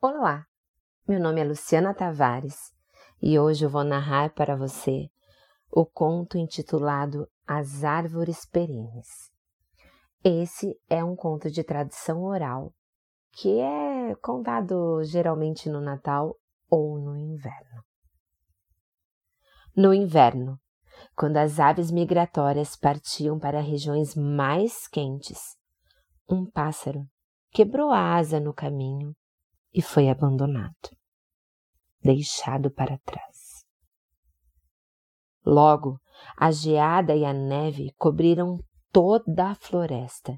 Olá, meu nome é Luciana Tavares e hoje eu vou narrar para você o conto intitulado As Árvores Perenes. Esse é um conto de tradição oral que é contado geralmente no Natal ou no inverno. No inverno, quando as aves migratórias partiam para regiões mais quentes, um pássaro quebrou a asa no caminho e foi abandonado, deixado para trás. Logo, a geada e a neve cobriram toda a floresta,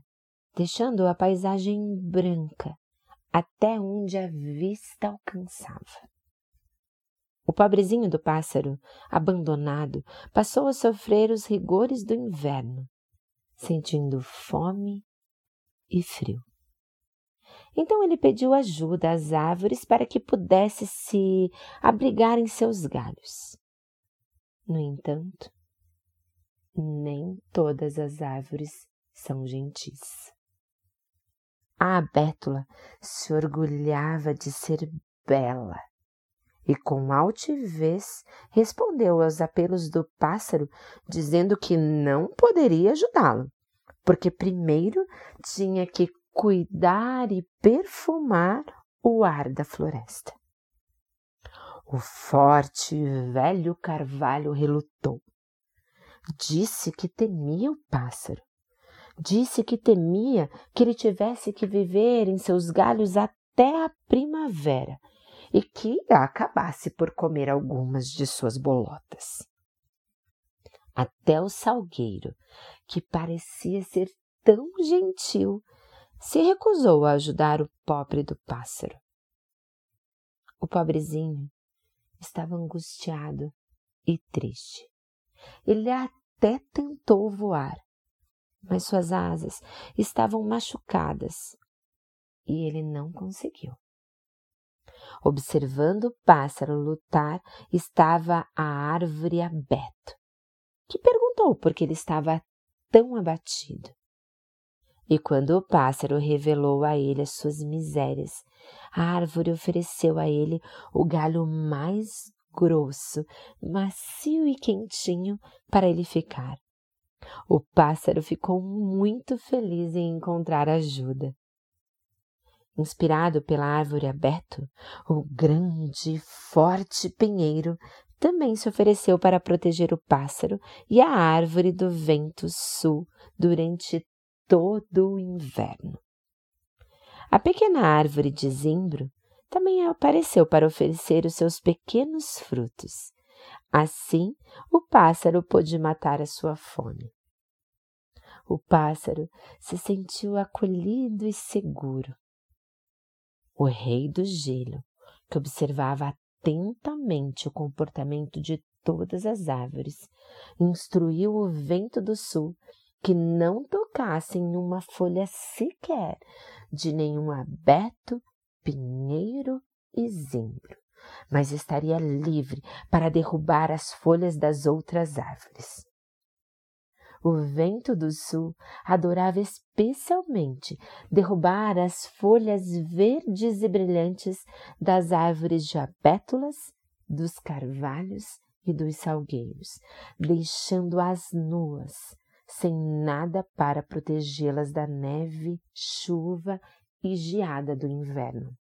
deixando a paisagem branca até onde a vista alcançava. O pobrezinho do pássaro, abandonado, passou a sofrer os rigores do inverno, sentindo fome e frio. Então ele pediu ajuda às árvores para que pudesse se abrigar em seus galhos. No entanto, nem todas as árvores são gentis. A bétula se orgulhava de ser bela e com altivez respondeu aos apelos do pássaro, dizendo que não poderia ajudá-lo, porque primeiro tinha que cuidar e perfumar o ar da floresta. O forte e velho carvalho relutou. Disse que temia o pássaro. Disse que temia que ele tivesse que viver em seus galhos até a primavera e que acabasse por comer algumas de suas bolotas. Até o salgueiro, que parecia ser tão gentil, se recusou a ajudar o pobre do pássaro. O pobrezinho estava angustiado e triste. Ele até tentou voar, mas suas asas estavam machucadas e ele não conseguiu. Observando o pássaro lutar, estava a árvore aberta, que perguntou por que ele estava tão abatido. E quando o pássaro revelou a ele as suas misérias, a árvore ofereceu a ele o galho mais grosso, macio e quentinho para ele ficar. O pássaro ficou muito feliz em encontrar ajuda. Inspirado pela árvore aberta, o grande e forte pinheiro também se ofereceu para proteger o pássaro e a árvore do vento sul durante todo o inverno. A pequena árvore de zimbro também apareceu para oferecer os seus pequenos frutos. Assim, o pássaro pôde matar a sua fome. O pássaro se sentiu acolhido e seguro. O rei do gelo, que observava atentamente o comportamento de todas as árvores, instruiu o vento do sul que não tocassem uma folha sequer de nenhum abeto, pinheiro e zimbro, mas estaria livre para derrubar as folhas das outras árvores. O vento do sul adorava especialmente derrubar as folhas verdes e brilhantes das árvores de abétulas, dos carvalhos e dos salgueiros, deixando-as nuas, sem nada para protegê-las da neve, chuva e geada do inverno.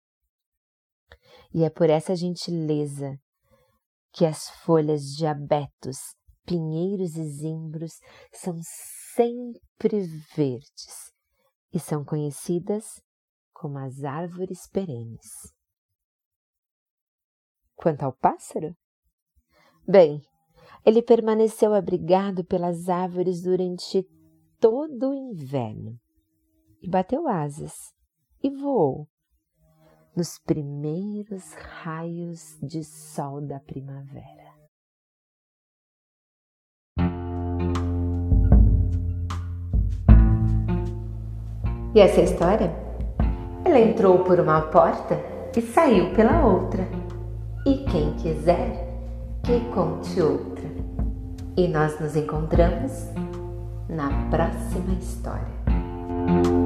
E é por essa gentileza que as folhas de abetos, pinheiros e zimbros são sempre verdes e são conhecidas como as árvores perenes. Quanto ao pássaro? Bem, ele permaneceu abrigado pelas árvores durante todo o inverno e bateu asas e voou nos primeiros raios de sol da primavera. E essa história? Ela entrou por uma porta e saiu pela outra. E quem quiser que conte outra. E nós nos encontramos na próxima história.